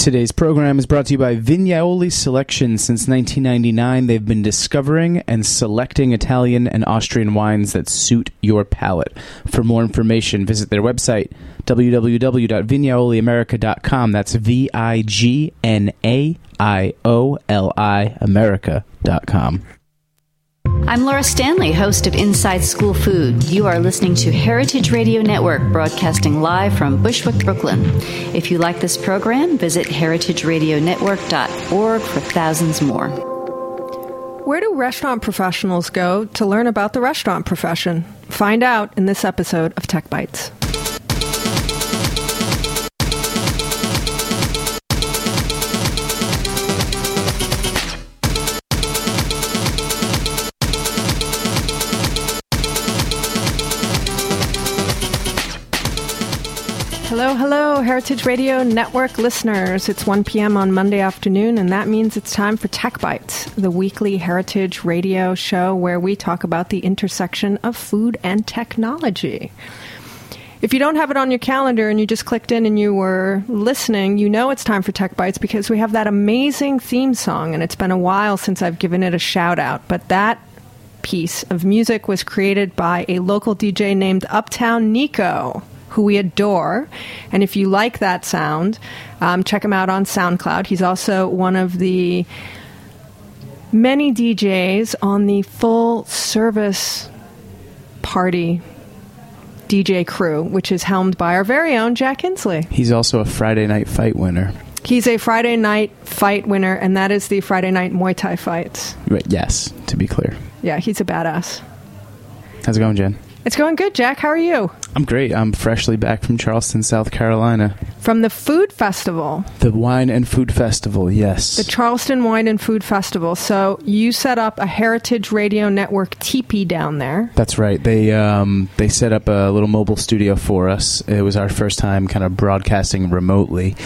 Today's program is brought to you by Vignaioli Selection. Since 1999, they've been discovering and selecting Italian and Austrian wines that suit your palate. For more information, visit their website, www.vignaioliamerica.com. That's V I G N A I O L I America.com. I'm Laura Stanley, host of Inside School Food. You are listening to Heritage Radio Network, broadcasting live from Bushwick, Brooklyn. If you like this program, visit heritageradionetwork.org for thousands more. Where do restaurant professionals go to learn about the restaurant profession? Find out in this episode of Tech Bites. Hello, hello, Heritage Radio Network listeners. It's 1 p.m. on Monday afternoon, and that means it's time for Tech Bites, the weekly Heritage Radio show where we talk about the intersection of food and technology. If you don't have it on your calendar and you just clicked in and you were listening, you know it's time for Tech Bites because we have that amazing theme song, and it's been a while since I've given it a shout out. But that piece of music was created by a local DJ named Uptown Nico who we adore. And if you like that sound, um, check him out on SoundCloud. He's also one of the many DJs on the full service party DJ crew, which is helmed by our very own Jack Inslee. He's also a Friday night fight winner. He's a Friday night fight winner, and that is the Friday night Muay Thai fights. Right, yes, to be clear. Yeah, he's a badass. How's it going, Jen? It's going good, Jack. How are you? I'm great. I'm freshly back from Charleston, South Carolina. From the Food Festival. The Wine and Food Festival, yes. The Charleston Wine and Food Festival. So you set up a Heritage Radio Network teepee down there. That's right. They um, they set up a little mobile studio for us. It was our first time kind of broadcasting remotely,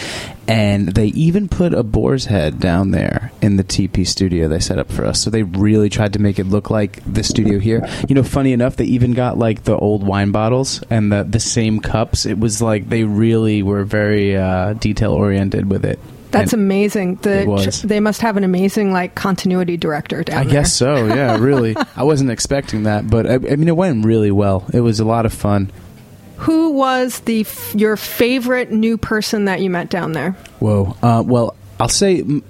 and they even put a boar's head down there in the TP studio they set up for us. So they really tried to make it look like the studio here. You know, funny enough, they even got like the old wine bottles and the the same cups. It was like they really were very uh, detail oriented with it. That's And amazing. The they must have an amazing like continuity director down there. I there. guess so. Yeah, really. I wasn't expecting that, but I, I mean, it went really well. It was a lot of fun. Who was the f- your favorite new person that you met down there? Whoa. Uh, well, I'll say, mm,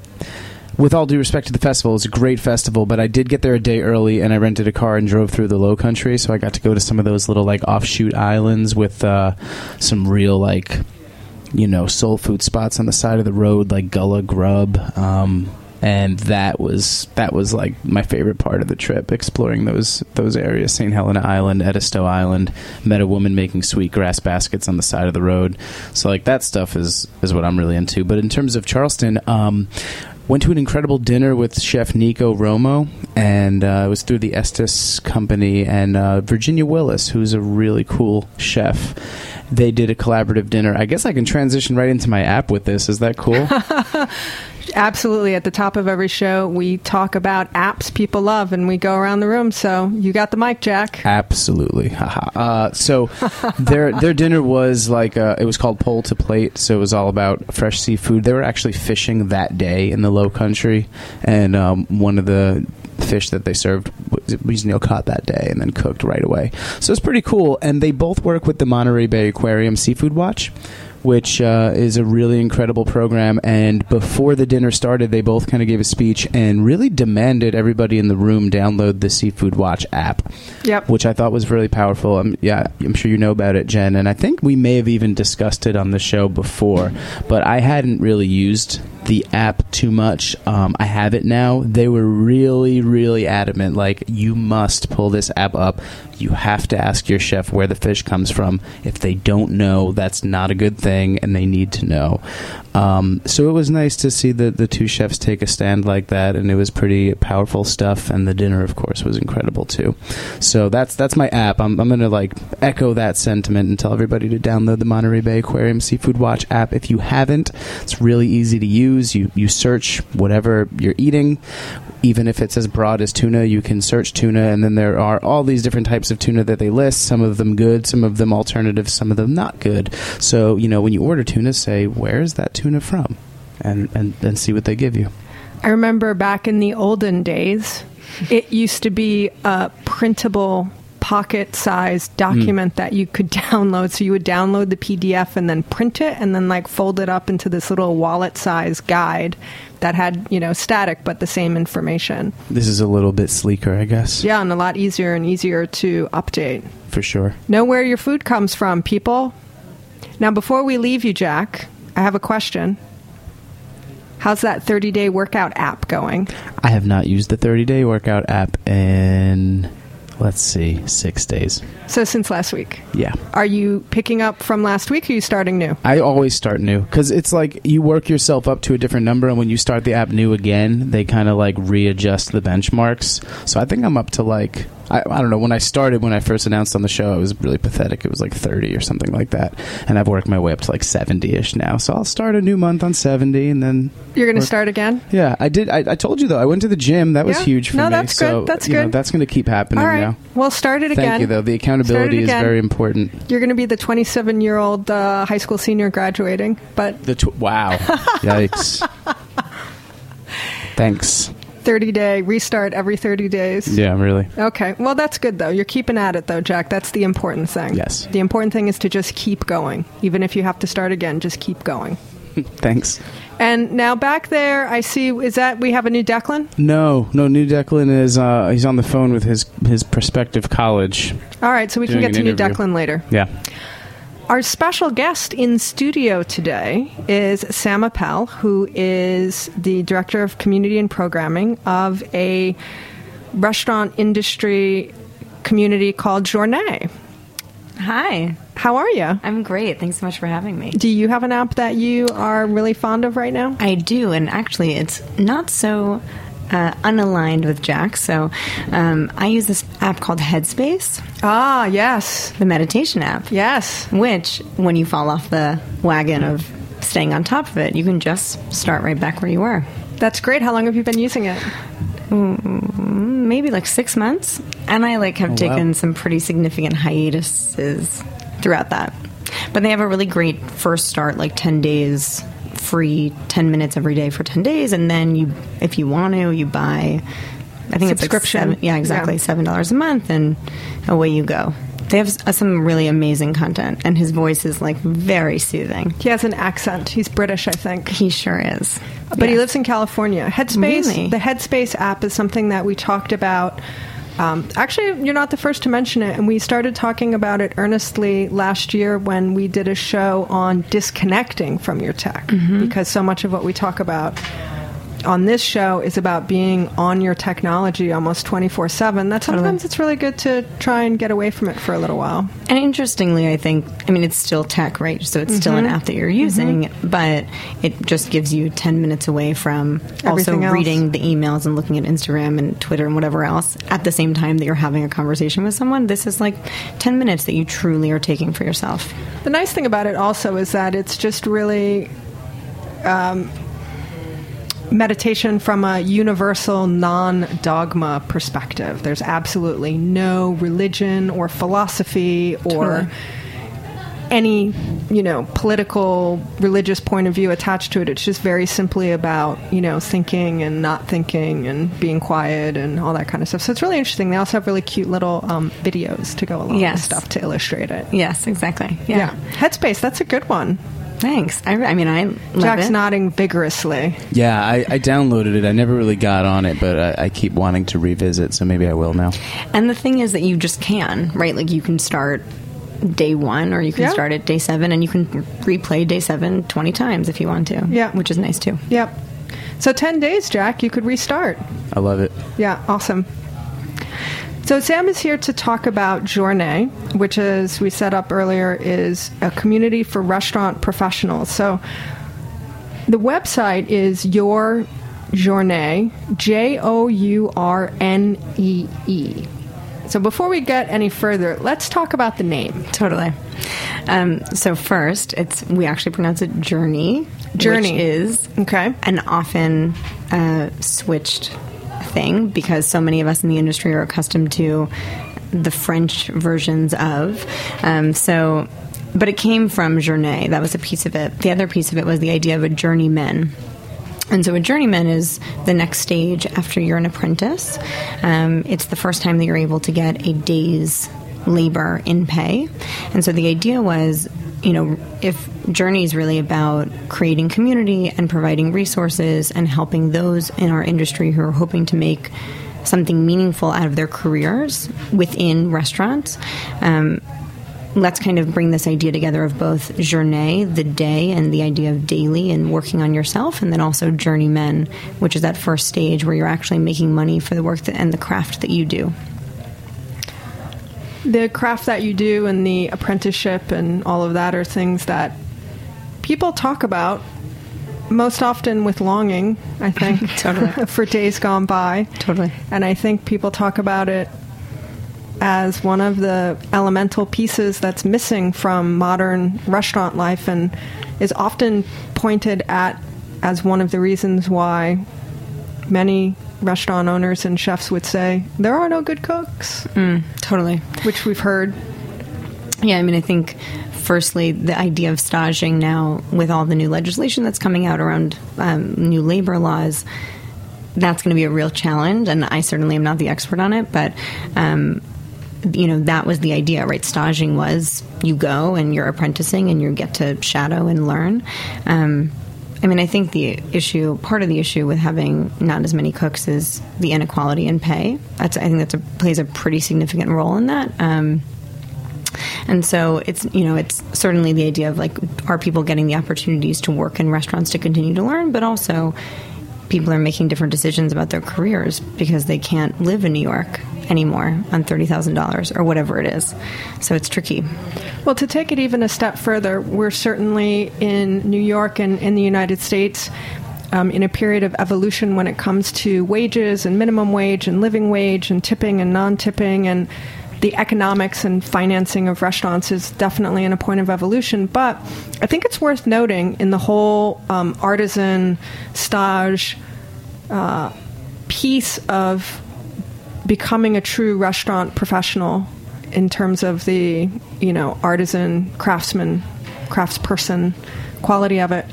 with all due respect to the festival, it's a great festival, but I did get there a day early and I rented a car and drove through the low country, so I got to go to some of those little, like, offshoot islands with uh, some real, like, you know, soul food spots on the side of the road, like Gullah Grub. Um, and that was that was like my favorite part of the trip, exploring those those areas. St. Helena Island, Edisto Island. Met a woman making sweet grass baskets on the side of the road. So like that stuff is is what I'm really into. But in terms of Charleston, um, went to an incredible dinner with Chef Nico Romo, and uh, it was through the Estes Company and uh, Virginia Willis, who's a really cool chef. They did a collaborative dinner. I guess I can transition right into my app with this. Is that cool? Absolutely. At the top of every show, we talk about apps people love, and we go around the room. So you got the mic, Jack. Absolutely. Uh, so their their dinner was like uh, it was called pole to plate. So it was all about fresh seafood. They were actually fishing that day in the Low Country, and um, one of the fish that they served was, you caught that day and then cooked right away. So it's pretty cool. And they both work with the Monterey Bay Aquarium Seafood Watch which uh, is a really incredible program. And before the dinner started, they both kind of gave a speech and really demanded everybody in the room download the Seafood Watch app. Yep. Which I thought was really powerful. Um, yeah, I'm sure you know about it, Jen. And I think we may have even discussed it on the show before, but I hadn't really used the app too much. Um, I have it now. They were really, really adamant. Like, you must pull this app up. You have to ask your chef where the fish comes from. If they don't know, that's not a good thing, and they need to know. Um, so it was nice to see the the two chefs take a stand like that, and it was pretty powerful stuff. And the dinner, of course, was incredible too. So that's that's my app. I'm, I'm gonna like echo that sentiment and tell everybody to download the Monterey Bay Aquarium Seafood Watch app if you haven't. It's really easy to use. You you search whatever you're eating even if it's as broad as tuna, you can search tuna, and then there are all these different types of tuna that they list. Some of them good, some of them alternative, some of them not good. So you know, when you order tuna, say where is that tuna from, and and then see what they give you. I remember back in the olden days, it used to be a printable pocket sized document mm. that you could download. So you would download the PDF and then print it and then like fold it up into this little wallet size guide that had, you know, static but the same information. This is a little bit sleeker, I guess. Yeah, and a lot easier and easier to update. for sure. Know where your food comes from, people. Now, before we leave you, Jack, I have a question. How's that 30 day workout app going? I have not used the 30 day workout app in let's see, six days. So, since last week. Yeah. Are you picking up from last week or are you starting new? I always start new because it's like you work yourself up to a different number, and when you start the app new again, they kind of like readjust the benchmarks. So I think I'm up to like I, I don't know. When I started, when I first announced on the show, it was really pathetic. It was like 30 or something like that, and I've worked my way up to like 70 ish now. So I'll start a new month on 70, and then You're going to start again? Yeah, I did. I, I told you though. I went to the gym. That was Yeah. huge for No, me. that's good. So, That's you know, good. that's going to keep happening All right. now. Well, start it again. Thank you, though. The accountability is very important. You're going to be the 27 year old uh, high school senior graduating, but The tw- wow, yikes! Thanks. 30 day restart every 30 days. Yeah, really. Okay. Well, that's good, though. You're keeping at it, though, Jack. That's the important thing. Yes. The important thing is to just keep going. Even if you have to start again, just keep going. Thanks. And now back there, I see, is that we have a new Declan? No, no. New Declan is uh, he's on the phone with his his prospective college. All right, so we can get to new. Declan later. Yeah. Our special guest in studio today is Sam Appel, who is the director of community and programming of a restaurant industry community called Journée. Hi, How are you? I'm great. Thanks so much for having me. Do you have an app that you are really fond of right now? I do, and actually, it's not so uh, unaligned with Jack. So, um, I use this app called Headspace, Ah, yes. the meditation app. Yes. Which, when you fall off the wagon of staying on top of it, you can just start right back where you were. That's great. How long have you been using it? Maybe like six months, and I like have wow. taken some pretty significant hiatuses throughout that. But they have a really great first start, like ten days free, ten minutes every day for ten days, and then you, if you want to, you buy. I think it's like Subscription. seven, yeah, exactly Yeah. seven dollars a month, and away you go. They have uh, some really amazing content, and his voice is like very soothing. He has an accent. He's British, I think. He sure is, But he lives in California. Headspace, Really? the Headspace app is something that we talked about. Um, actually, you're not the first to mention it, and we started talking about it earnestly last year when we did a show on disconnecting from your tech, Mm-hmm. because so much of what we talk about on this show is about being on your technology almost 24 7 that sometimes it's really good to try and get away from it for a little while And interestingly, I think, I mean, it's still tech, right? So it's still Mm-hmm. an app that you're using, but it just gives you 10 minutes away from also else. reading the emails and looking at Instagram and Twitter and whatever else at the same time that you're having a conversation with someone. This is like 10 minutes that you truly are taking for yourself. The nice thing about it also is that it's just really um, meditation from a universal non dogma perspective. There's absolutely no religion or philosophy or Totally. any you know political religious point of view attached to it it's just very simply about you know thinking and not thinking and being quiet and all that kind of stuff so it's really interesting they also have really cute little um, videos to go along Yes. with stuff to illustrate it Yes, exactly. Yeah. yeah. headspace that's a good one Thanks. I, I mean, I love jack's it. nodding vigorously Yeah, I, I downloaded it. I never really got on it, but I, I keep wanting to revisit, so maybe I will now. And the thing is that you just can, right? Like you can start day one or you can Yeah. start at day seven and you can replay day seven 20 times if you want to. Yeah. Which is nice too. yep so 10 days jack you could restart I love it. Yeah, awesome. So Sam is here to talk about Journée, which, as we set up earlier, is a community for restaurant professionals. So the website is Your Journée, J O U R N E E. So before we get any further, let's talk about the name. Totally. Um, so first, it's we actually pronounce it journey. Journey. which is Okay. an often uh, switched thing because so many of us in the industry are accustomed to the French versions of. Um, so, but it came from journée. That was a piece of it. The other piece of it was the idea of a journeyman. And so a journeyman is the next stage after you're an apprentice. Um, it's the first time that you're able to get a day's labor in pay. And so the idea was, you know, if Journey is really about creating community and providing resources and helping those in our industry who are hoping to make something meaningful out of their careers within restaurants. Um, let's kind of bring this idea together of both journée, the day, and the idea of daily and working on yourself, and then also journeymen, which is that first stage where you're actually making money for the work that, and the craft that you do. The craft that you do and the apprenticeship and all of that are things that people talk about most often with longing, I think, Totally. for days gone by. Totally. And I think people talk about it as one of the elemental pieces that's missing from modern restaurant life and is often pointed at as one of the reasons why many restaurant owners and chefs would say there are no good cooks, Totally. which we've heard. Yeah, I mean, I think firstly, the idea of staging now with all the new legislation that's coming out around um, new labor laws, that's going to be a real challenge. And I certainly am not the expert on it, but. Um, you know that was the idea right staging was you go and you're apprenticing and you get to shadow and learn um, I mean, I think the issue, part of the issue with having not as many cooks is the inequality in pay. That's, I think that's a, plays a pretty significant role in that. Um, and so it's you know it's certainly the idea of like are people getting the opportunities to work in restaurants to continue to learn, but also people are making different decisions about their careers because they can't live in New York anymore on thirty thousand dollars or whatever it is. So it's tricky. Well, to take it even a step further, we're certainly in New York and in the United States um, in a period of evolution when it comes to wages and minimum wage and living wage and tipping and non tipping and the economics and financing of restaurants is definitely in a point of evolution. But I think it's worth noting in the whole um, artisan stage uh, piece of becoming a true restaurant professional in terms of the you know artisan craftsman craftsperson quality of it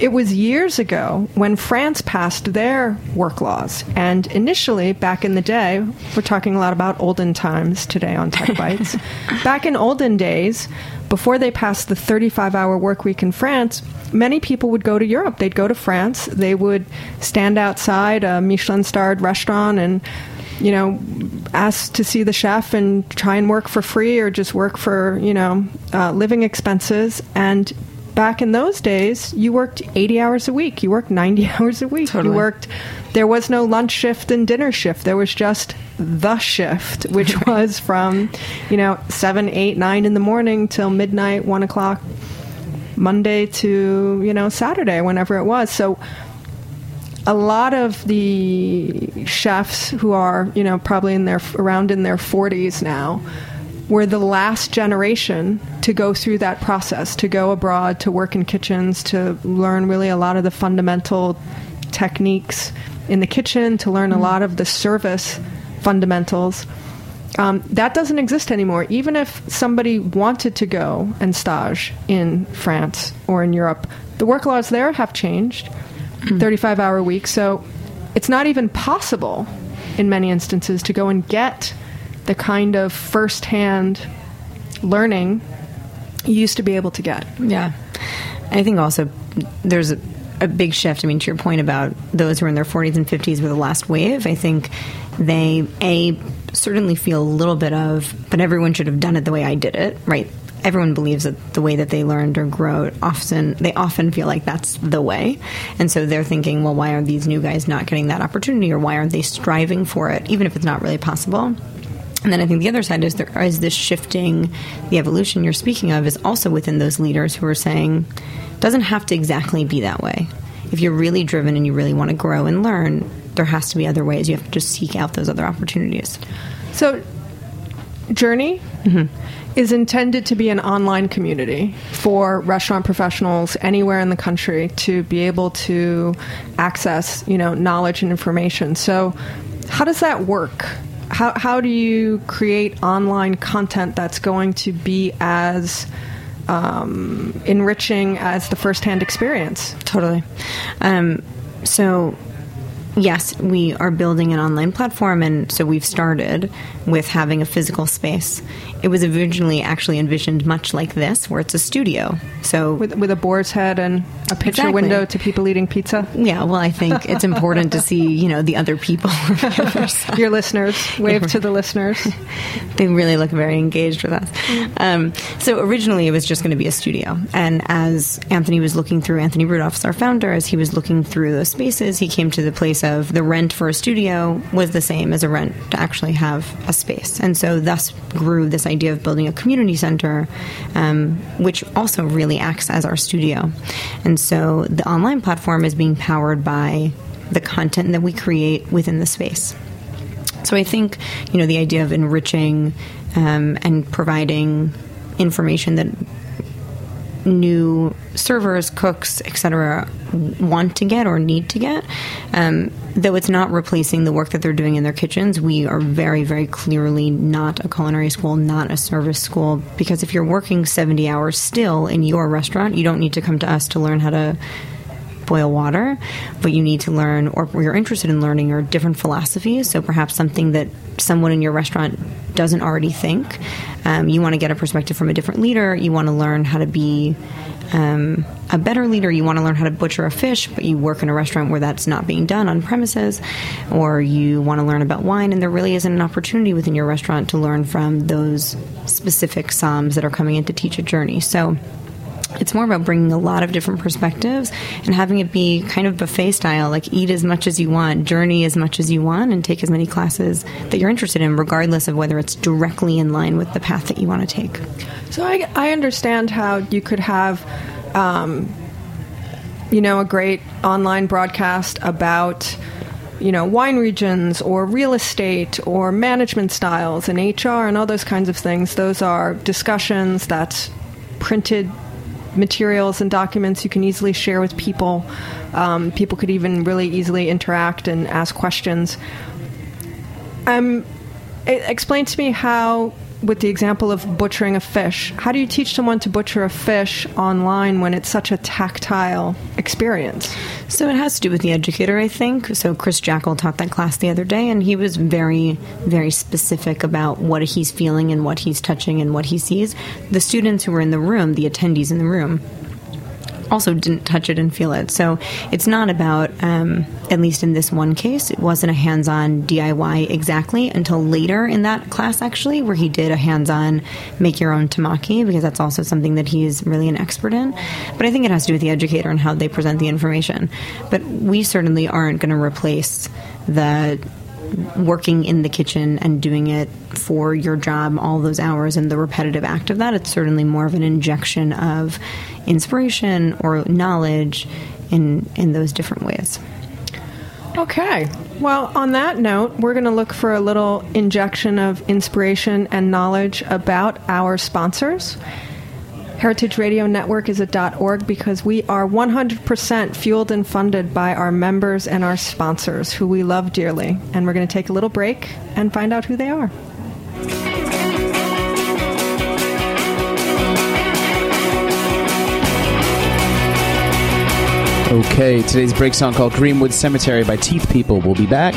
it was years ago when France passed their work laws. And initially, back in the day, we're talking a lot about olden times today on Tech Bites. back in olden days, before they passed the 35 hour work week in France, many people would go to Europe. They'd go to France. They would stand outside a Michelin starred restaurant and you know, ask to see the chef and try and work for free or just work for, you know, uh, living expenses. And back in those days, you worked 80 hours a week. You worked 90 hours a week. Totally. You worked, there was no lunch shift and dinner shift. There was just the shift, which was from, you know, 7, 8, 9 in the morning till midnight, 1 o'clock, Monday to, you know, Saturday, whenever it was. So, a lot of the chefs who are, you know, probably in their around in their 40s now were the last generation to go through that process, to go abroad, to work in kitchens, to learn really a lot of the fundamental techniques in the kitchen, to learn a lot of the service fundamentals. Um, that doesn't exist anymore. Even if somebody wanted to go and stage in France or in Europe, the work laws there have changed. 35 hour week. So it's not even possible in many instances to go and get the kind of firsthand learning you used to be able to get. Yeah. I think also there's a, a big shift. I mean, to your point about those who are in their 40s and 50s were the last wave, I think they, A, certainly feel a little bit of, but everyone should have done it the way I did it, right? everyone believes that the way that they learned or grow often they often feel like that's the way and so they're thinking well why are these new guys not getting that opportunity or why aren't they striving for it even if it's not really possible and then I think the other side is there is this shifting, the evolution you're speaking of is also within those leaders who are saying, doesn't have to exactly be that way. If you're really driven and you really want to grow and learn, there has to be other ways. You have to just seek out those other opportunities. So, Journey mm-hmm. is intended to be an online community for restaurant professionals anywhere in the country to be able to access, you know, knowledge and information. So, how does that work? How, how do you create online content that's going to be as um, enriching as the firsthand experience? Totally. Um, so yes, we are building an online platform, and so we've started with having a physical space. It was originally actually envisioned much like this, where it's a studio. So with, with a boar's head and a picture exactly. window to people eating pizza. Yeah, well, I think it's important to see you know the other people. Your listeners, wave to the listeners. they really look very engaged with us. Um, so originally, it was just going to be a studio, and as Anthony was looking through, Anthony Rudolph's our founder, as he was looking through those spaces, he came to the place of the rent for a studio was the same as a rent to actually have a space. And so thus grew this idea of building a community center, um, which also really acts as our studio. And so the online platform is being powered by the content that we create within the space. So I think, you know, the idea of enriching um, and providing information that new servers, cooks, etc., want to get or need to get. Um, though it's not replacing the work that they're doing in their kitchens, we are very, very clearly not a culinary school, not a service school. Because if you're working 70 hours still in your restaurant, you don't need to come to us to learn how to boil water, but you need to learn or you're interested in learning or different philosophies. So perhaps something that someone in your restaurant doesn't already think. Um, you want to get a perspective from a different leader. You want to learn how to be um, a better leader. You want to learn how to butcher a fish, but you work in a restaurant where that's not being done on premises, or you want to learn about wine, and there really isn't an opportunity within your restaurant to learn from those specific somms that are coming in to teach a journey. So it's more about bringing a lot of different perspectives and having it be kind of buffet style like eat as much as you want journey as much as you want and take as many classes that you're interested in regardless of whether it's directly in line with the path that you want to take. So i, I understand how you could have um, you know a great online broadcast about you know wine regions or real estate or management styles and hr and all those kinds of things. Those are discussions that printed materials and documents you can easily share with people. Um, people could even really easily interact and ask questions. Um, explain to me how with the example of butchering a fish, how do you teach someone to butcher a fish online when it's such a tactile experience? So it has to do with the educator, I think. So Chris Jaeckle taught that class the other day, and he was very, very specific about what he's feeling and what he's touching and what he sees. The students who were in the room, the attendees in the room, also didn't touch it and feel it. So it's not about, um, at least in this one case, it wasn't a hands on DIY exactly until later in that class, actually, where he did a hands on make your own temaki, because that's also something that he's really an expert in. But I think it has to do with the educator and how they present the information. But we certainly aren't going to replace the working in the kitchen and doing it for your job all those hours and the repetitive act of that. It's certainly more of an injection of inspiration or knowledge in in those different ways. Okay. Well, on that note, we're going to look for a little injection of inspiration and knowledge about our sponsors. Heritage Radio Network is a .org because we are 100% fueled and funded by our members and our sponsors who we love dearly. And we're going to take a little break and find out who they are. Okay, today's break song called Greenwood Cemetery by Teeth People. We'll be back.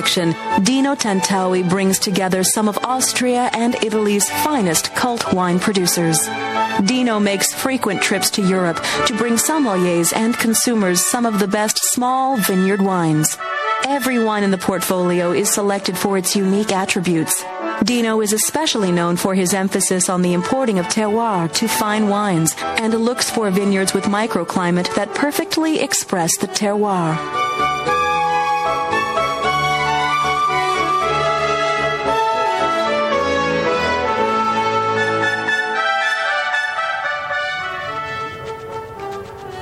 Aioli selection, Dino Tantawi brings together some of Austria and Italy's finest cult wine producers. Dino makes frequent trips to Europe to bring sommeliers and consumers some of the best small vineyard wines. Every wine in the portfolio is selected for its unique attributes. Dino is especially known for his emphasis on the importing of terroir to fine wines and looks for vineyards with microclimate that perfectly express the terroir.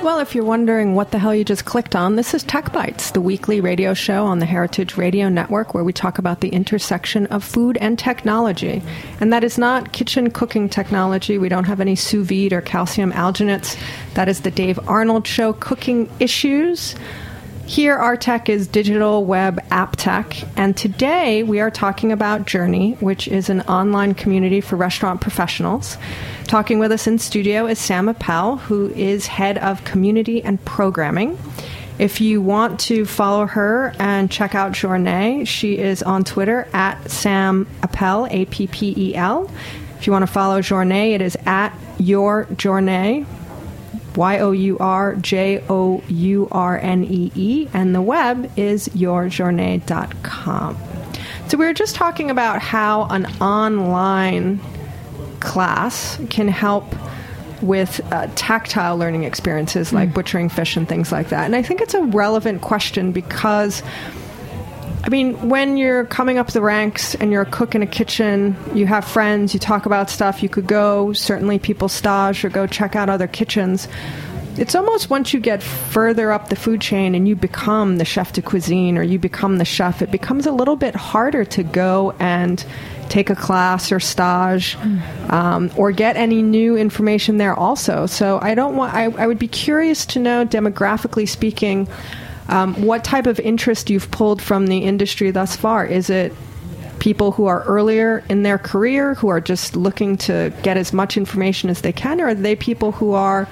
Well, if you're wondering what the hell you just clicked on, this is Tech Bites, the weekly radio show on the Heritage Radio Network where we talk about the intersection of food and technology. And that is not kitchen cooking technology. We don't have any sous vide or calcium alginates. That is the Dave Arnold Show, Cooking Issues. Here, our tech is digital web app tech, and today we are talking about Journey, which is an online community for restaurant professionals. Talking with us in studio is Sam Appel, who is head of community and programming. If you want to follow her and check out Journey, she is on Twitter at Sam Appel, A P P E L. If you want to follow Journey, it is at Your Journée, Y O U R J O U R N E E, and the web is yourjournée.com. So, we were just talking about how an online class can help with uh, tactile learning experiences like mm. butchering fish and things like that. And I think it's a relevant question because. I mean, when you're coming up the ranks and you're a cook in a kitchen, you have friends, you talk about stuff, you could go, certainly people stage or go check out other kitchens. It's almost once you get further up the food chain and you become the chef de cuisine or you become the chef, it becomes a little bit harder to go and take a class or stage um, or get any new information there also. So I don't want. I, I would be curious to know, demographically speaking, um, what type of interest you've pulled from the industry thus far. Is it people who are earlier in their career who are just looking to get as much information as they can, or are they people who are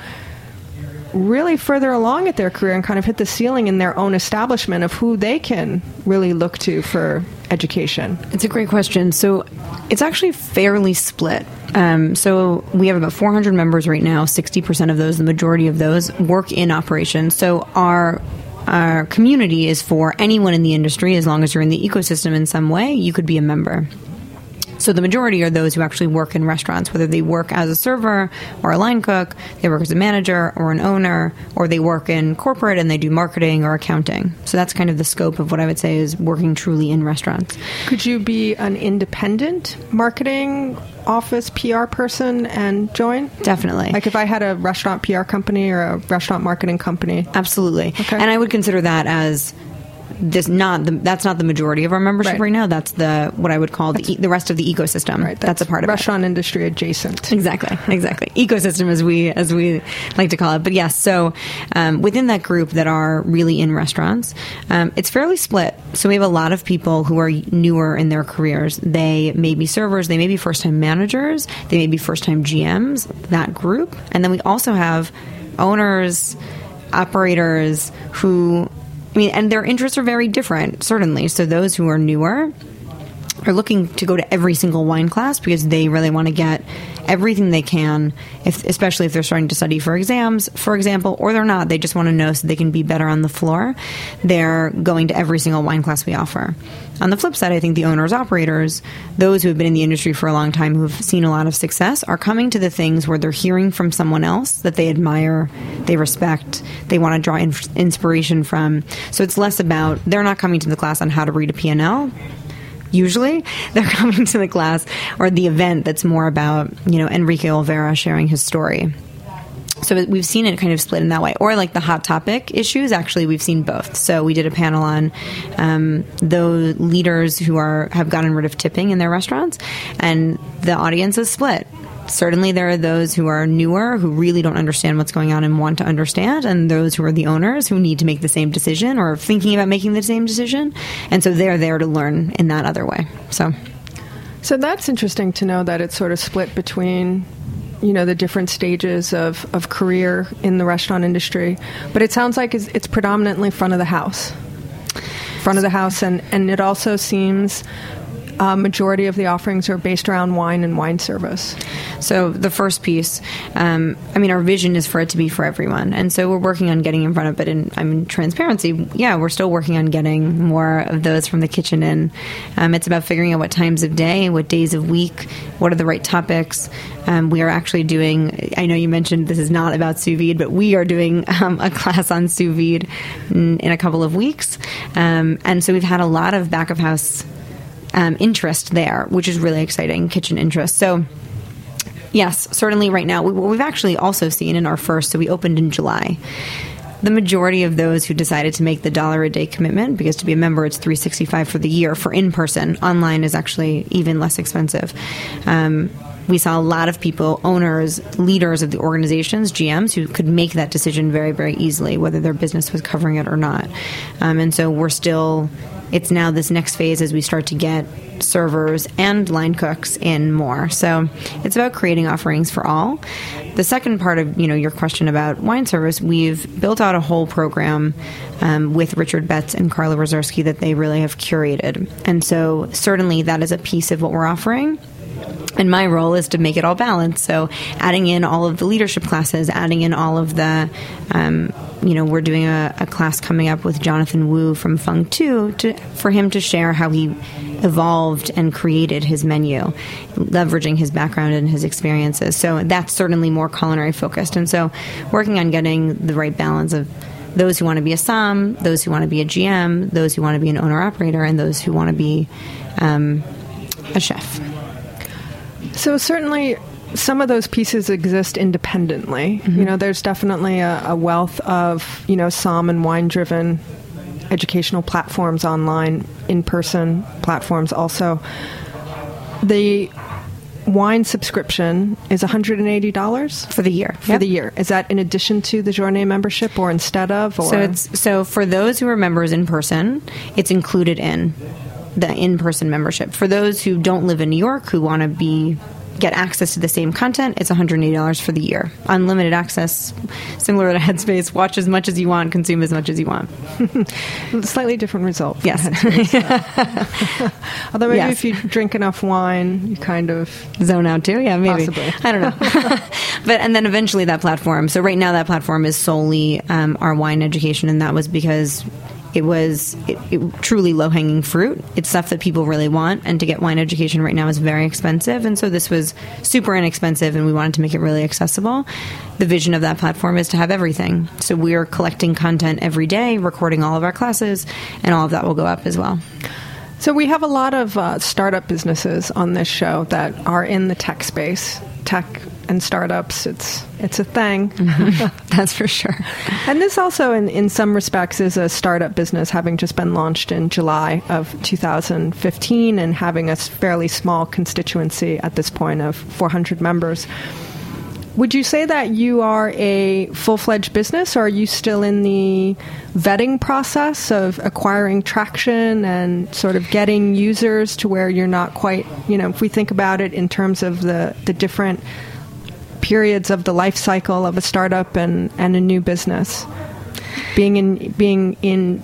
really further along at their career and kind of hit the ceiling in their own establishment of who they can really look to for education? It's a great question. So it's actually fairly split. Um, so we have about 400 members right now. 60% of those, the majority of those, work in operations. So our our community is for anyone in the industry as long as you're in the ecosystem in some way you could be a member so the majority are those who actually work in restaurants, whether they work as a server or a line cook, they work as a manager or an owner, or they work in corporate and they do marketing or accounting. So that's kind of the scope of what I would say is working truly in restaurants. Could you be an independent marketing office PR person and join? Definitely. Like if I had a restaurant PR company or a restaurant marketing company? Absolutely. Okay. And I would consider that as this not the, that's not the majority of our membership Right. right, now. That's the what I would call the, e- the rest of the ecosystem. Right, that's, a part of it. restaurant industry adjacent. Exactly, exactly. Ecosystem, as we as we like to call it. But yes, so um, within that group that are really in restaurants, um, it's fairly split. So we have a lot of people who are newer in their careers. They may be servers, they may be first time managers, they may be first time GMs. That group, and then we also have owners, operators who. I mean, and their interests are very different, certainly. So those who are newer, are looking to go to every single wine class because they really want to get everything they can, if, especially if they're starting to study for exams, for example, or they're not. They just want to know so they can be better on the floor. They're going to every single wine class we offer. On the flip side, I think the owners, operators, those who have been in the industry for a long time, who have seen a lot of success, are coming to the things where they're hearing from someone else that they admire, they respect, they want to draw in- inspiration from. So it's less about they're not coming to the class on how to read a P&L usually they're coming to the class or the event that's more about you know Enrique Olvera sharing his story. So we've seen it kind of split in that way, or like the hot topic issues. Actually, we've seen both. So we did a panel on um, those leaders who are have gotten rid of tipping in their restaurants, and the audience is split. Certainly, there are those who are newer who really don't understand what's going on and want to understand, and those who are the owners who need to make the same decision or thinking about making the same decision. And so they're there to learn in that other way. So So that's interesting to know that it's sort of split between, you know, the different stages of, of career in the restaurant industry. But it sounds like it's, it's predominantly front of the house. Front of the house, and, and it also seems uh, majority of the offerings are based around wine and wine service. So the first piece, um, I mean, our vision is for it to be for everyone, and so we're working on getting in front of it. And I mean, transparency, yeah, we're still working on getting more of those from the kitchen in. Um, it's about figuring out what times of day, what days of week, what are the right topics. Um, we are actually doing. I know you mentioned this is not about sous vide, but we are doing um, a class on sous vide in, in a couple of weeks, um, and so we've had a lot of back of house um, interest there, which is really exciting. Kitchen interest, so. Yes, certainly right now. What we've actually also seen in our first, so we opened in July. The majority of those who decided to make the dollar a day commitment, because to be a member it's three sixty five for the year for in person. Online is actually even less expensive. Um, we saw a lot of people, owners, leaders of the organizations, GMs, who could make that decision very, very easily, whether their business was covering it or not. Um, and so we're still, it's now this next phase as we start to get servers and line cooks in more. So it's about creating offerings for all. The second part of you know your question about wine service, we've built out a whole program um, with Richard Betts and Carla Rzeszewski that they really have curated, and so certainly that is a piece of what we're offering. And my role is to make it all balanced. So, adding in all of the leadership classes, adding in all of the, um, you know, we're doing a, a class coming up with Jonathan Wu from Fung Tu to, for him to share how he evolved and created his menu, leveraging his background and his experiences. So, that's certainly more culinary focused. And so, working on getting the right balance of those who want to be a SOM, those who want to be a GM, those who want to be an owner operator, and those who want to be um, a chef. So certainly, some of those pieces exist independently. You know, mm-hmm. there's definitely a, a wealth of you know som and wine driven educational platforms online, in person platforms also. The wine subscription is $180 For the year. for Yep. the year. Is that in addition to the Journée membership or instead of? Or? So it's so for those who are members in person, it's included in the in-person membership. For those who don't live in New York who want to be get access to the same content, it's $180 for the year. Unlimited access, similar to Headspace, watch as much as you want, consume as much as you want. slightly different result. Yes. Although maybe Yes. if you drink enough wine, you kind of Zone out too? Yeah, maybe. Possibly. I don't know. but and then eventually that platform. So right now that platform is solely um, our wine education, and that was because it was it, it, truly low hanging fruit. It's stuff that people really want, and to get wine education right now is very expensive. And so this was super inexpensive, and we wanted to make it really accessible. The vision of that platform is to have everything. So we are collecting content every day, recording all of our classes, and all of that will go up as well. So we have a lot of uh, startup businesses on this show that are in the tech space, tech and startups. It's it's a thing. Mm-hmm. That's for sure. And this also, in, in some respects, is a startup business, having just been launched in July of 2015 and having a fairly small constituency at this point of 400 members. Would you say that you are a full fledged business, or are you still in the vetting process of acquiring traction and sort of getting users to where you're not quite, you know, if we think about it in terms of the, the different periods of the life cycle of a startup and, and a new business? Being in, being in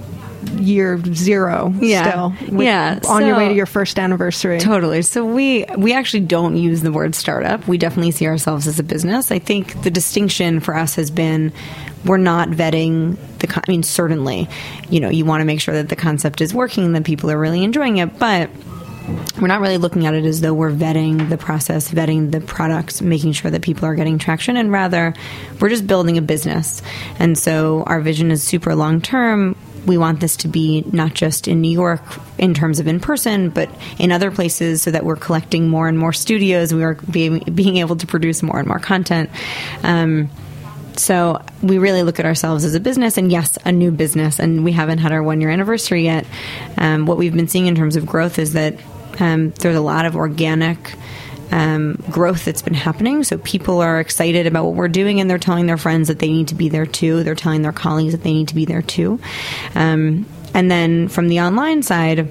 year zero Yeah. still. with- Yeah, On your way to your first anniversary. Totally. So we we actually don't use the word startup. We definitely see ourselves as a business. I think the distinction for us has been we're not vetting the. Con- I mean, certainly, you know, you want to make sure that the concept is working, that people are really enjoying it, but we're not really looking at it as though we're vetting the process, vetting the products, making sure that people are getting traction, and rather we're just building a business. And so our vision is super long term. We want this to be not just in New York in terms of in person, but in other places so that we're collecting more and more studios. We are being, being able to produce more and more content. Um, so we really look at ourselves as a business, and yes, a new business. And we haven't had our one year anniversary yet. Um, what we've been seeing in terms of growth is that um, there's a lot of organic um, growth that's been happening. So people are excited about what we're doing, and they're telling their friends that they need to be there too. They're telling their colleagues that they need to be there too. Um, and then from the online side,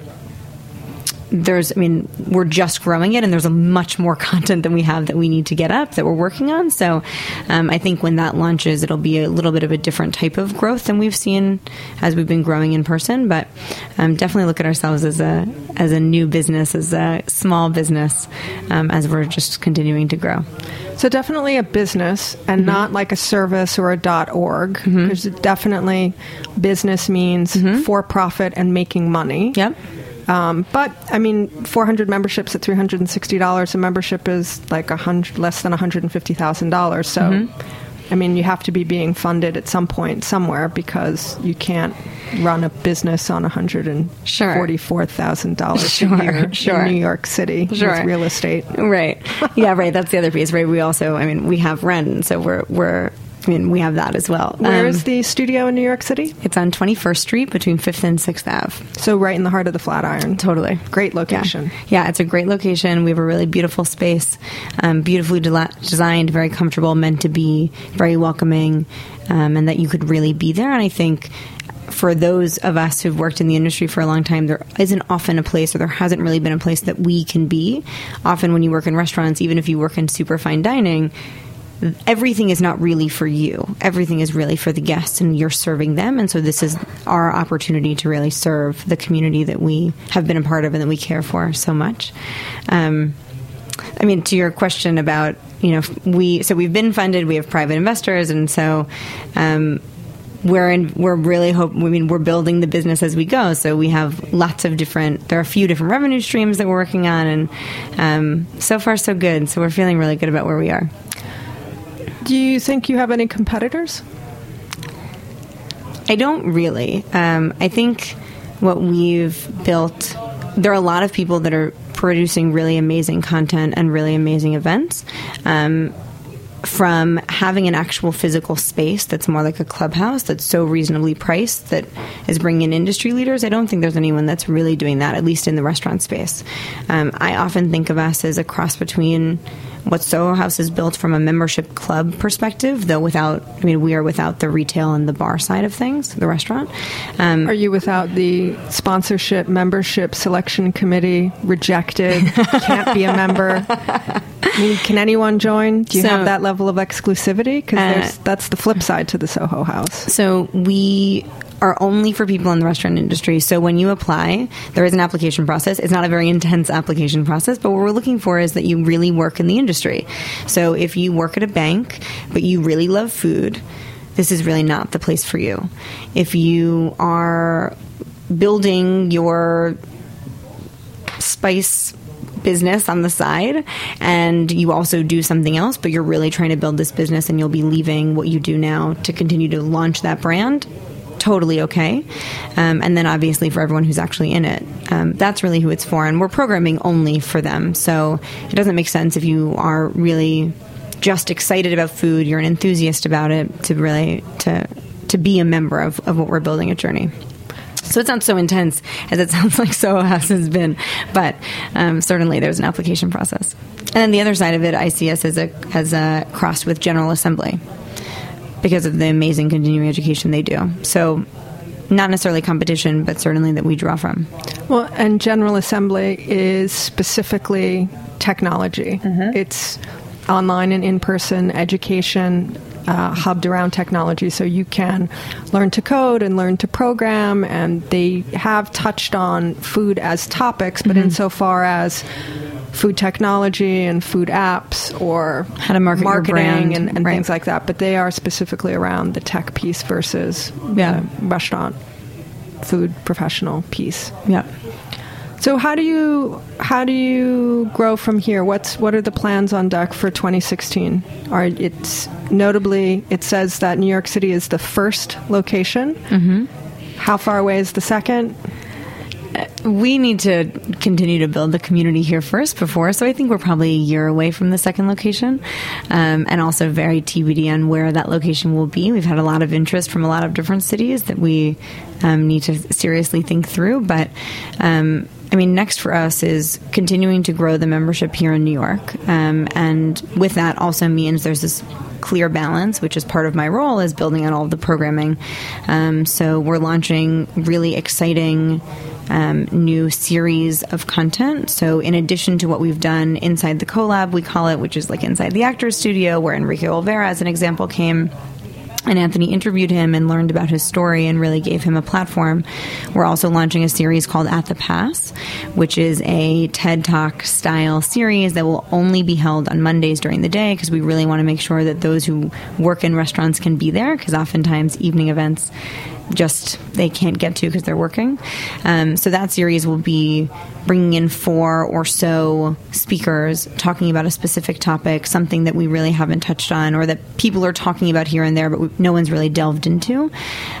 there's i mean we're just growing it and there's a much more content than we have that we need to get up that we're working on. So um, i think when that launches it'll be a little bit of a different type of growth than we've seen as we've been growing in person. But um, definitely look at ourselves as a as a new business as a small business um, as we're just continuing to grow. So definitely a business and not like a service or a dot .org because definitely business means for profit and making money. yep Um, but I mean, 400 memberships at $360 a membership is like a hundred less than $150,000. So, I mean, you have to be being funded at some point somewhere because you can't run a business on $144,000 Sure, a year sure. in New York City Sure. with real estate. right yeah right that's the other piece right we also i mean we have rent so we're we're I mean, we have that as well. Where Um, is the studio in New York City? It's on 21st Street between 5th and 6th Ave. So right in the heart of the Flatiron. Totally. Great location. Yeah, it's a great location. We have a really beautiful space, um, beautifully de- designed, very comfortable, meant to be, very welcoming, um, and that you could really be there. And I think for those of us who've worked in the industry for a long time, there isn't often a place, or there hasn't really been a place that we can be. Often, when you work in restaurants, even if you work in super fine dining, everything is not really for you. Everything is really for the guests, and you're serving them. And so, this is our opportunity to really serve the community that we have been a part of and that we care for so much. Um, I mean, to your question about you know we so we've been funded, we have private investors, and so. Um, we're in, we're really hope. I mean, we're building the business as we go. So we have lots of different. There are a few different revenue streams that we're working on, and um, so far so good. So we're feeling really good about where we are. Do you think you have any competitors? I don't really. Um, I think what we've built, there are a lot of people that are producing really amazing content and really amazing events. Um, from having an actual physical space that's more like a clubhouse that's so reasonably priced that is bringing in industry leaders, I don't think there's anyone that's really doing that, at least in the restaurant space. Um, I often think of us as a cross between what Soho House is built from a membership club perspective, though without, I mean, we are without the retail and the bar side of things, the restaurant. Um, Are you without the sponsorship, membership, selection committee, rejected, can't be a member? I mean, can anyone join? Do you So- have that level of exclusivity? Because Uh, that's the flip side to the Soho House. So we are only for people in the restaurant industry. So when you apply, there is an application process. It's not a very intense application process, but what we're looking for is that you really work in the industry. So if you work at a bank, but you really love food, this is really not the place for you. If you are building your spice business on the side and you also do something else but you're really trying to build this business and you'll be leaving what you do now to continue to launch that brand totally okay um, and then obviously for everyone who's actually in it um, that's really who it's for and we're programming only for them so it doesn't make sense if you are really just excited about food, you're an enthusiast about it, to really to to be a member of, of what we're building at Journee. So it's not so intense as it sounds like Soho House has been, but um, certainly there's an application process. And then the other side of it, I has a as a crossed with General Assembly because of the amazing continuing education they do. So not necessarily competition, but certainly that we draw from. Well, and General Assembly is specifically technology. Mm-hmm. It's online and in person education. Uh, hubbed around technology, so you can learn to code and learn to program. And they have touched on food as topics, but Mm-hmm. insofar as food technology and food apps or How to market your marketing brand, and, and right. things like that. But they are specifically around the tech piece versus Yeah. the restaurant food professional piece. Yeah. So how do you how do you grow from here? What's what are the plans on deck for 2016? Are it's notably it says that New York City is the first location. Mm-hmm. How far away is the second? we need to continue to build the community here first before so i think we're probably a year away from the second location um, and also very tbd on where that location will be we've had a lot of interest from a lot of different cities that we um, need to seriously think through but um, I mean, next for us is continuing to grow the membership here in New York, um, and with that also means there's this clear balance, which is part of my role, is building out all of the programming. Um, so we're launching really exciting um, new series of content. So, in addition to what we've done inside the collab, we call it, which is like inside the actors studio, where Enrique Olvera, as an example, came and Anthony interviewed him and learned about his story and really gave him a platform. We're also launching a series called At the Pass, which is a TED Talk style series that will only be held on Mondays during the day because we really want to make sure that those who work in restaurants can be there because oftentimes evening events just they can't get to because they're working. Um, so that series will be bringing in four or so speakers talking about a specific topic, something that we really haven't touched on or that people are talking about here and there, but we, no one's really delved into.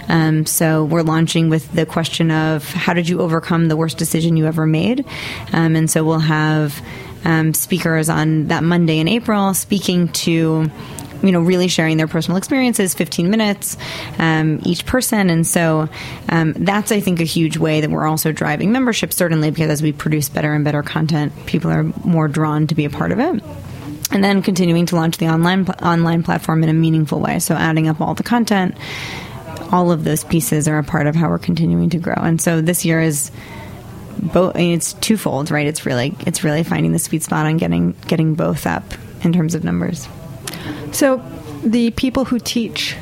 Um, so we're launching with the question of how did you overcome the worst decision you ever made? Um, and so we'll have um, speakers on that Monday in April speaking to you know, really sharing their personal experiences, 15 minutes um, each person. And so um, that's, I think, a huge way that we're also driving membership, certainly because as we produce better and better content, people are more drawn to be a part of it. And then continuing to launch the online online platform in a meaningful way. So adding up all the content, all of those pieces are a part of how we're continuing to grow. And so this year is both. I mean, it's twofold, right? It's really it's really finding the sweet spot on getting getting both up in terms of numbers. So the people who teach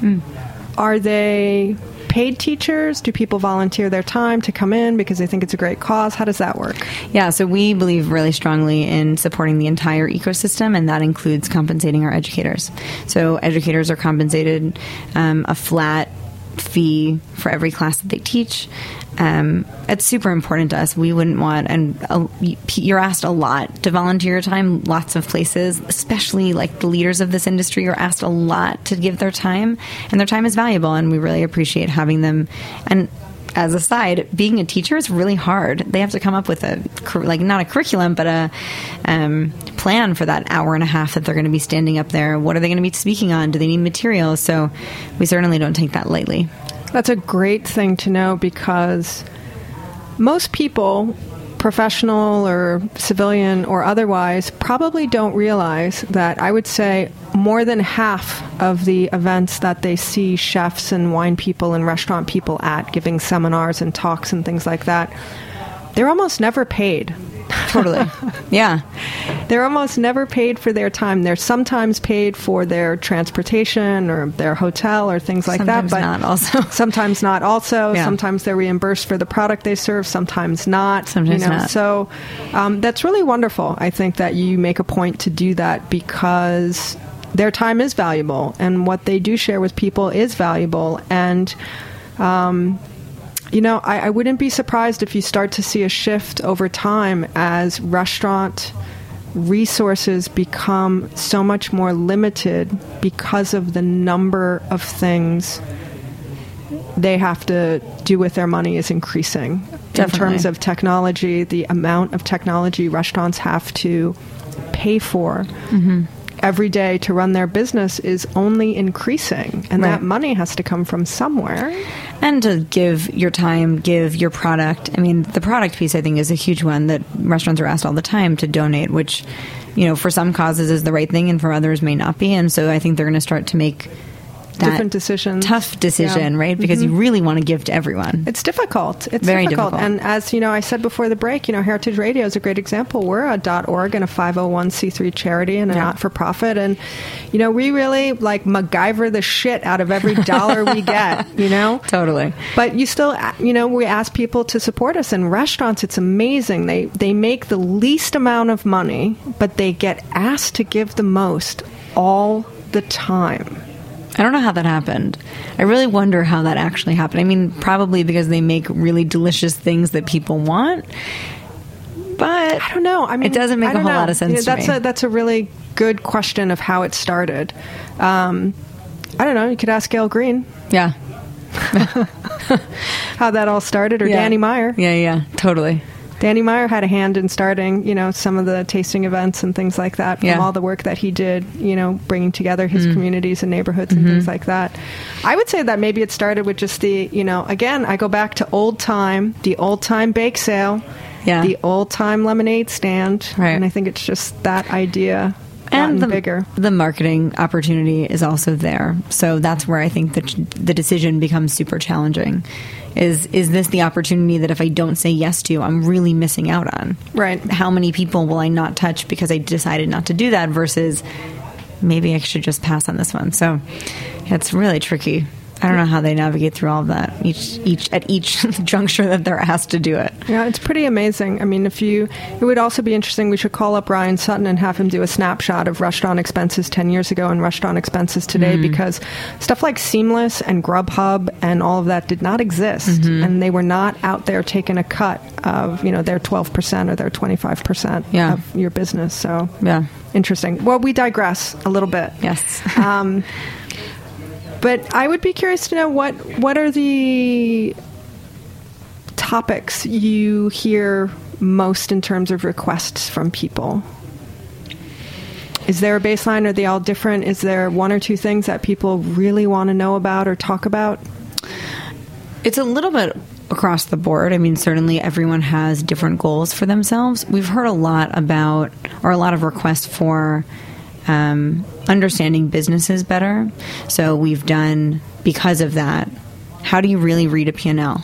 are they paid teachers? Do people volunteer their time to come in because they think it's a great cause? How does that work? Yeah, so we believe really strongly in supporting the entire ecosystem, and that includes compensating our educators. So educators are compensated um, a flat fee for every class that they teach. Um, it's super important to us. We wouldn't want, and uh, you're asked a lot to volunteer your time. Lots of places, especially like the leaders of this industry, are asked a lot to give their time, and their time is valuable, and we really appreciate having them. And as a side, being a teacher is really hard. They have to come up with a like not a curriculum, but a um, plan for that hour and a half that they're going to be standing up there. What are they going to be speaking on? Do they need materials? So we certainly don't take that lightly. That's a great thing to know because most people, professional or civilian or otherwise, probably don't realize that I would say more than half of the events that they see chefs and wine people and restaurant people at giving seminars and talks and things like that, they're almost never paid. Totally. yeah. They're almost never paid for their time. They're sometimes paid for their transportation or their hotel or things like Sometimes that. But not also. sometimes not. Also, Yeah. sometimes they're reimbursed for the product they serve. Sometimes not. Sometimes you know? not. So um, that's really wonderful. I think that you make a point to do that because their time is valuable and what they do share with people is valuable and. Um, you know, I, I wouldn't be surprised if you start to see a shift over time as restaurant resources become so much more limited because of the number of things they have to do with their money is increasing. In terms of technology, the amount of technology restaurants have to pay for. Mm-hmm. Every day to run their business is only increasing, and Right. that money has to come from somewhere. and to give your time, give your product. I mean, the product piece I think is a huge one that restaurants are asked all the time to donate, which you know for some causes is the right thing, and for others may not be. And so I think they're going to start to make Different decisions. tough decision, Yeah. Mm-hmm. right? Because you really want to give to everyone. It's difficult. It's Very difficult. difficult. And as you know, I said before the break, you know, Heritage Radio is a great example. We're a dot .org and a 501c3 charity and a Yeah. not-for-profit, and you know, we really like MacGyver the shit out of every dollar we get. You know, Totally. But you still, you know, we ask people to support us. In restaurants, it's amazing. They they make the least amount of money, but they get asked to give the most all the time. I don't know how that happened. I really wonder how that actually happened. I mean, probably because they make really delicious things that people want. But I don't know. I mean, it doesn't make a whole know. lot of sense You know, to that's me. a that's a really good question of how it started. Um, I don't know. You could ask Gael Greene yeah, how that all started, or yeah. Danny Meyer. Yeah, yeah, totally. Danny Meyer had a hand in starting, you know, some of the tasting events and things like that from Yeah. all the work that he did, you know, bringing together his Mm. communities and neighborhoods and Mm-hmm. things like that. I would say that maybe it started with just the, you know, again, I go back to old time, the old time bake sale, Yeah. the old time lemonade stand, Right. and I think it's just that idea and the, bigger. the marketing opportunity is also there. So that's where I think that the decision becomes super challenging. Is is this the opportunity that if I don't say yes to, I'm really missing out on? Right. How many people will I not touch because I decided not to do that versus maybe I should just pass on this one. So it's really tricky. I don't know how they navigate through all of that each each at each juncture that they're asked to do it. Yeah, it's pretty amazing. I mean, if you, it would also be interesting. We should call up Ryan Sutton and have him do a snapshot of restaurant expenses 10 years ago and restaurant expenses today because stuff like Seamless and Grubhub and all of that did not exist. And they were not out there taking a cut of, you know, their 12% or their 25% Yeah. of your business. So, Yeah. interesting. Well, we digress a little bit. Yes. Um, but I would be curious to know what what are the topics you hear most in terms of requests from people? Is there a baseline? Are they all different? Is there one or two things that people really want to know about or talk about? It's a little bit across the board. I mean, certainly everyone has different goals for themselves. We've heard a lot about, or a lot of requests for um, understanding businesses better. So we've done, because of that, how do you really read a P&L?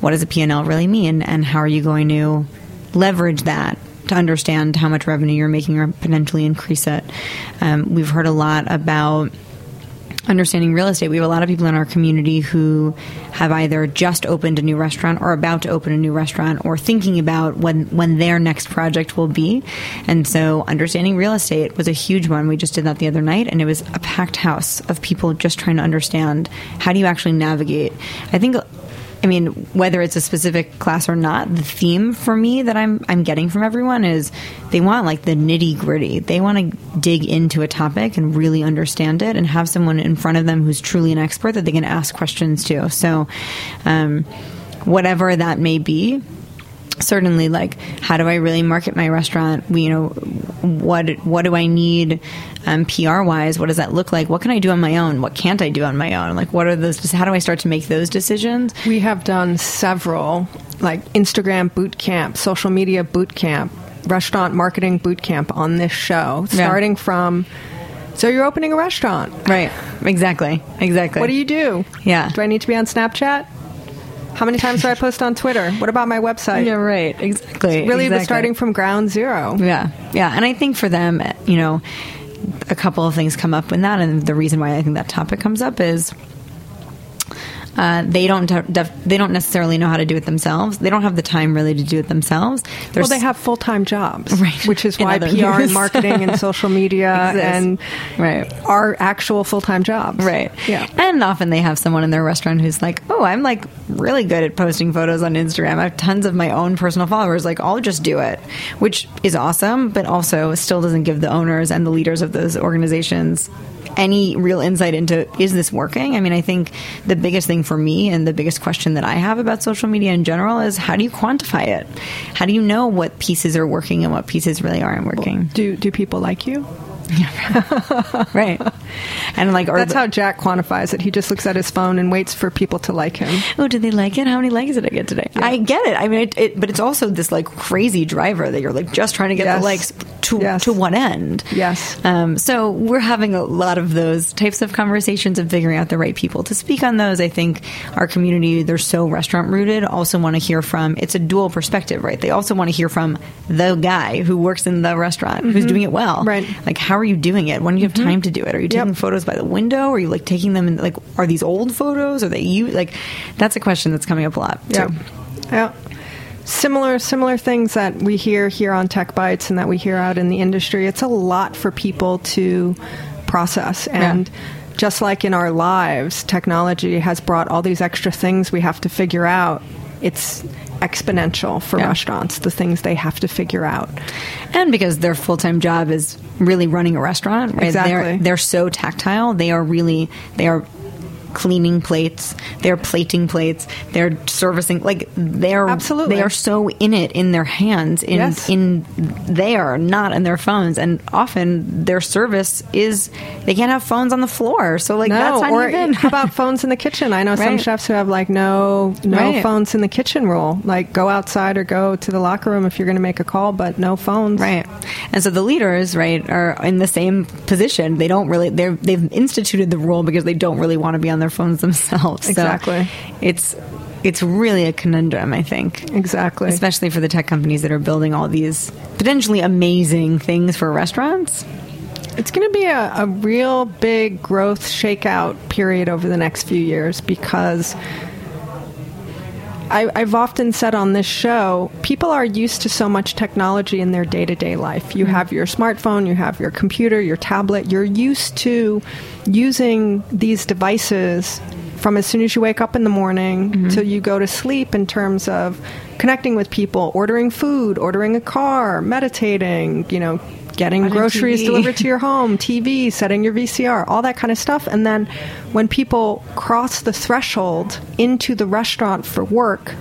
What does a P&L really mean? And how are you going to leverage that to understand how much revenue you're making or potentially increase it? Um, we've heard a lot about understanding real estate. We have a lot of people in our community who have either just opened a new restaurant or about to open a new restaurant or thinking about when when their next project will be. And so understanding real estate was a huge one. We just did that the other night and it was a packed house of people just trying to understand how do you actually navigate. I think I mean, whether it's a specific class or not, the theme for me that I'm I'm getting from everyone is they want like the nitty gritty. They want to dig into a topic and really understand it, and have someone in front of them who's truly an expert that they can ask questions to. So, um, whatever that may be, certainly like how do I really market my restaurant? We, you know, what what do I need um, PR wise? What does that look like? What can I do on my own? What can't I do on my own? Like what are those? How do I start to make those decisions? We have done several, like Instagram boot camp, social media boot camp, restaurant marketing boot camp on this show, Yeah. starting from. So you're opening a restaurant. Right. Exactly. Exactly. What do you do? Yeah. Do I need to be on Snapchat? How many times do I post on Twitter? What about my website? Yeah. Right. Exactly. Really, exactly. starting from ground zero. Yeah, yeah, and I think for them, you know, a couple of things come up in that, and the reason why I think that topic comes up is. Uh, they don't def- they don't necessarily know how to do it themselves. They don't have the time really to do it themselves. Well, they have full time jobs, Right. which is why PR and marketing and social media Exists. and Right. are actual full time jobs. Right. Yeah. And often they have someone in their restaurant who's like, "Oh, I'm like really good at posting photos on Instagram. I have tons of my own personal followers. Like, I'll just do it," which is awesome, but also still doesn't give the owners and the leaders of those organizations any real insight into is this working? I mean, I think the biggest thing for me and the biggest question that I have about social media in general is how do you quantify it? How do you know what pieces are working and what pieces really aren't working? Do do people like you? right. And like, That's the- how Jack quantifies it. He just looks at his phone and waits for people to like him. oh, did they like it? How many likes did I get today? I get it. I mean, it, it, but it's also this like crazy driver that you're like just trying to get Yes. the likes to Yes. to what end? Yes. Um, so we're having a lot of those types of conversations and figuring out the right people to speak on those. I think our community, they're so restaurant rooted, also want to hear from, it's a dual perspective, right? They also want to hear from the guy who works in the restaurant who's doing it well. Mm-hmm. Right. Like, how are you doing it? When do you have mm-hmm. time to do it? Are you taking Yep. photos by the window? Are you like taking them in, like, are these old photos? Are they you? Like, that's a question that's coming up a lot. Yeah. Yeah. Similar similar things that we hear here on Tech Bites and that we hear out in the industry. It's a lot for people to process and just like in our lives, technology has brought all these extra things we have to figure out. It's exponential for Yeah. restaurants, the things they have to figure out. And because their full time job is really running a restaurant, right? Exactly. They're, they're so tactile. They are really, they are cleaning plates, they're plating plates, they're servicing, like, they're, Absolutely. they are so in it in their hands, in, Yes. in there, not in their phones. And often their service is, they can't have phones on the floor. So, like, that's no, not or even. how about phones in the kitchen? I know some chefs who have like no no Right. phones in the kitchen rule. Like go outside or go to the locker room if you're going to make a call, but no phones. Right. And so the leaders, right, are in the same position. They don't really they're they've instituted the rule because they don't really want to be on their phones themselves. So Exactly. it's it's really a conundrum, I think. Exactly. Especially for the tech companies that are building all these potentially amazing things for restaurants. It's going to be a, a real big growth shakeout period over the next few years because I, I've often said on this show, people are used to so much technology in their day to day life. You mm-hmm. have your smartphone, you have your computer, your tablet. You're used to using these devices from as soon as you wake up in the morning mm-hmm. till you go to sleep in terms of connecting with people, ordering food, ordering a car, meditating, you know, getting groceries delivered to your home, TV, setting your VCR, all that kind of stuff. And then when people cross the threshold into the restaurant for work,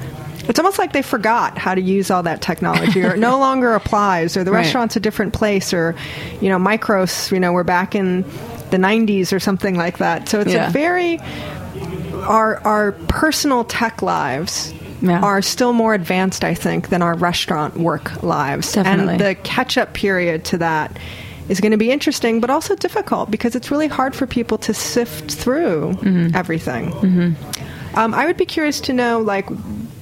it's almost like they forgot how to use all that technology or it no longer applies or the Right. restaurant's a different place or, you know, Micros, you know, we're back in the 90s or something like that. So it's Yeah. a very our our personal tech lives Yeah. are still more advanced, I think, than our restaurant work lives. Definitely. And the catch up period to that is going to be interesting, but also difficult because it's really hard for people to sift through Mm-hmm. everything. Um, I would be curious to know, like,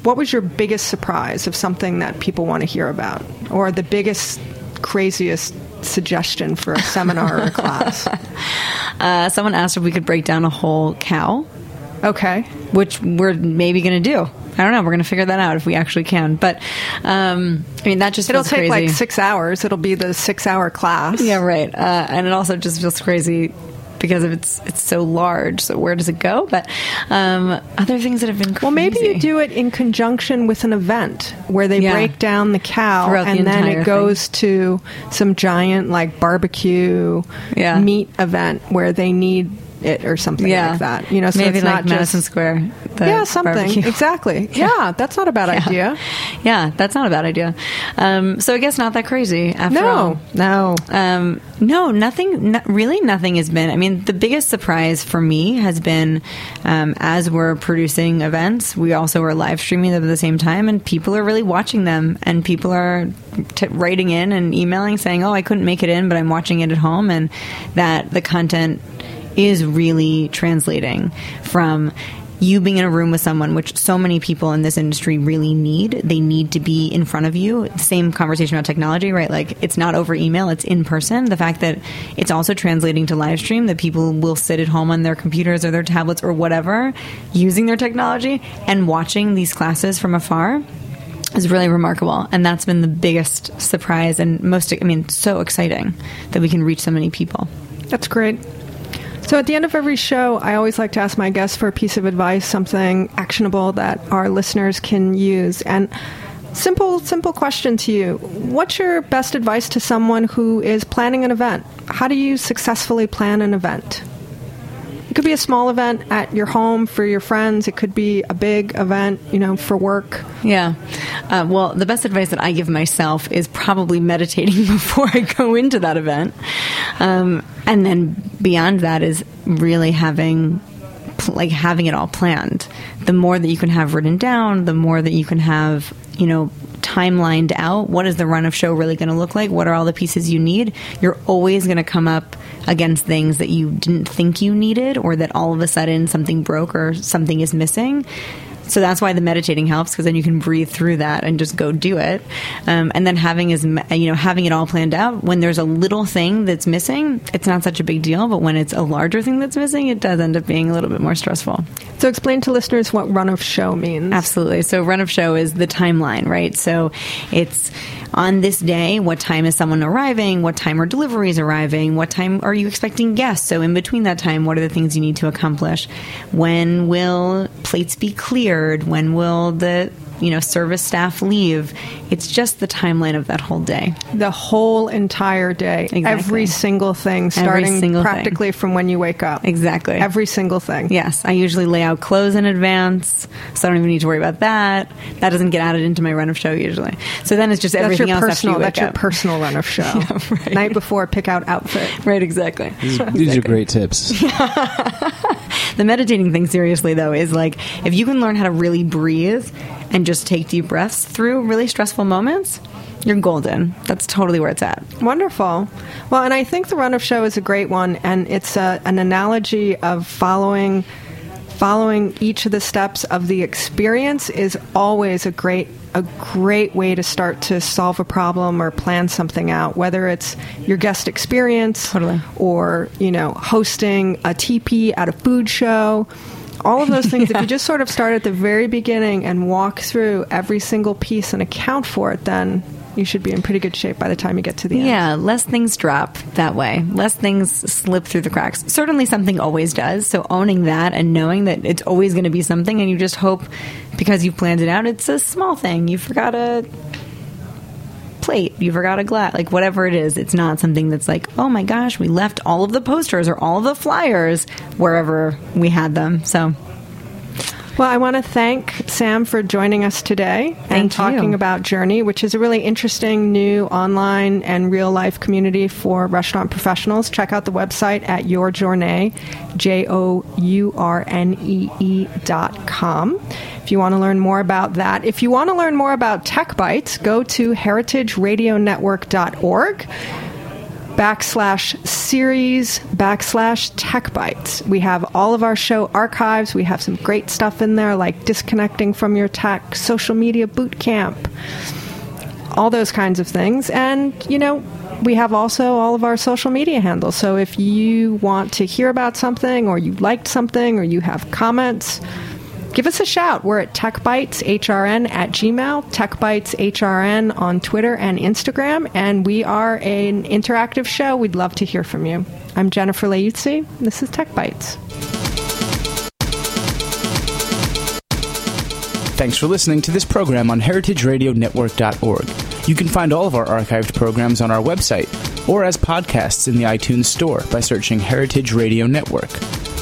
what was your biggest surprise of something that people want to hear about, or the biggest, craziest suggestion for a seminar or a class? Uh, someone asked if we could break down a whole cow, Okay. which we're maybe going to do. I don't know. We're going to figure that out if we actually can. But um, I mean, that just It'll take crazy. like six hours. It'll be the six hour class. Yeah, right. Uh, and it also just feels crazy because of it's it's so large. So where does it go? But um, other things that have been crazy. Well, maybe you do it in conjunction with an event where they Yeah. break down the cow Throughout the and then entire it goes to some giant like barbecue Yeah. meat event where they need it or something yeah, like that. You know, so maybe it's like not Madison just Square. yeah, something barbecue. exactly. Yeah. that's not a bad idea. Yeah, that's not a bad idea. Um, so I guess not that crazy after all. No, no. Um, no, nothing. No, really, nothing has been. I mean, the biggest surprise for me has been um, as we're producing events, we also are live streaming them at the same time, and people are really watching them, and people are t- writing in and emailing saying, "Oh, I couldn't make it in, but I'm watching it at home," and that the content is really translating from you being in a room with someone, which so many people in this industry really need. They need to be in front of you. Same conversation about technology, right? Like it's not over email, it's in person. The fact that it's also translating to live stream, that people will sit at home on their computers or their tablets or whatever, using their technology and watching these classes from afar is really remarkable. And that's been the biggest surprise and most, I mean, so exciting that we can reach so many people. That's great. So at the end of every show, I always like to ask my guests for a piece of advice, something actionable that our listeners can use. And simple, simple question to you: What's your best advice to someone who is planning an event? How do you successfully plan an event? It could be a small event at your home for your friends. It could be a big event, you know, for work. Yeah. Uh, well, the best advice that I give myself is probably meditating before I go into that event. Um, and then beyond that is really having like having it all planned. The more that you can have written down, the more that you can have, you know, timelined out. What is the run of show really going to look like? What are all the pieces you need? You're always going to come up against things that you didn't think you needed or that all of a sudden something broke or something is missing. So that's why the meditating helps because then you can breathe through that and just go do it. Um, and then having is you know having it all planned out. When there's a little thing that's missing, it's not such a big deal. But when it's a larger thing that's missing, it does end up being a little bit more stressful. So explain to listeners what run of show means. Absolutely. So run of show is the timeline, right? So it's on this day, what time is someone arriving? What time are deliveries arriving? What time are you expecting guests? So in between that time, what are the things you need to accomplish? When will plates be cleared? When will the you know service staff leave. It's just the timeline of that whole day. The whole entire day. Exactly. every single thing starting single practically thing. from when you wake up. Exactly. Every single thing. Yes. I usually lay out clothes in advance so i don't even need to worry about that. That doesn't get added into my run of show usually. So then it's just that's everything your else personal after you that's wake your personal run of show. Yeah, right. night before pick out outfit. Right exactly. These, these are great tips the meditating thing seriously though is like if you can learn how to really breathe and just take deep breaths through really stressful moments you're golden. That's totally where it's at. Wonderful. Well, and I think the run of show is a great one, and it's a, an analogy of following following each of the steps of the experience is always a great a great way to start to solve a problem or plan something out whether it's your guest experience totally. or you know hosting a TP at a food show all of those things yeah. if you just sort of start at the very beginning and walk through every single piece and account for it then you should be in pretty good shape by the time you get to the end. Yeah, less things drop that way. Less things slip through the cracks. Certainly something always does. So owning that and knowing that it's always going to be something and you just hope because you've planned it out, it's a small thing. You forgot a plate, you forgot a glass, like whatever it is, it's not something that's like, oh my gosh, we left all of the posters or all of the flyers wherever we had them. So well, I want to thank Sam for joining us today thank and talking you. about Journee, which is a really interesting new online and real life community for restaurant professionals. Check out the website at Your Journee, J O U R N E E dot com. If you want to learn more about that, if you want to learn more about Tech Bites, go to heritageradionetwork.org backslash series backslash tech bites. We have all of our show archives. We have some great stuff in there like disconnecting from your tech, social media boot camp, all those kinds of things. And, you know, we have also all of our social media handles. So if you want to hear about something or you liked something or you have comments, give us a shout. We're at TechBitesHRN at Gmail, TechBitesHRN on Twitter and Instagram, and we are an interactive show. We'd love to hear from you. I'm Jennifer Leuzzi. This is Tech Bites. Thanks for listening to this program on heritageradionetwork.org. You can find all of our archived programs on our website or as podcasts in the iTunes Store by searching Heritage Radio Network.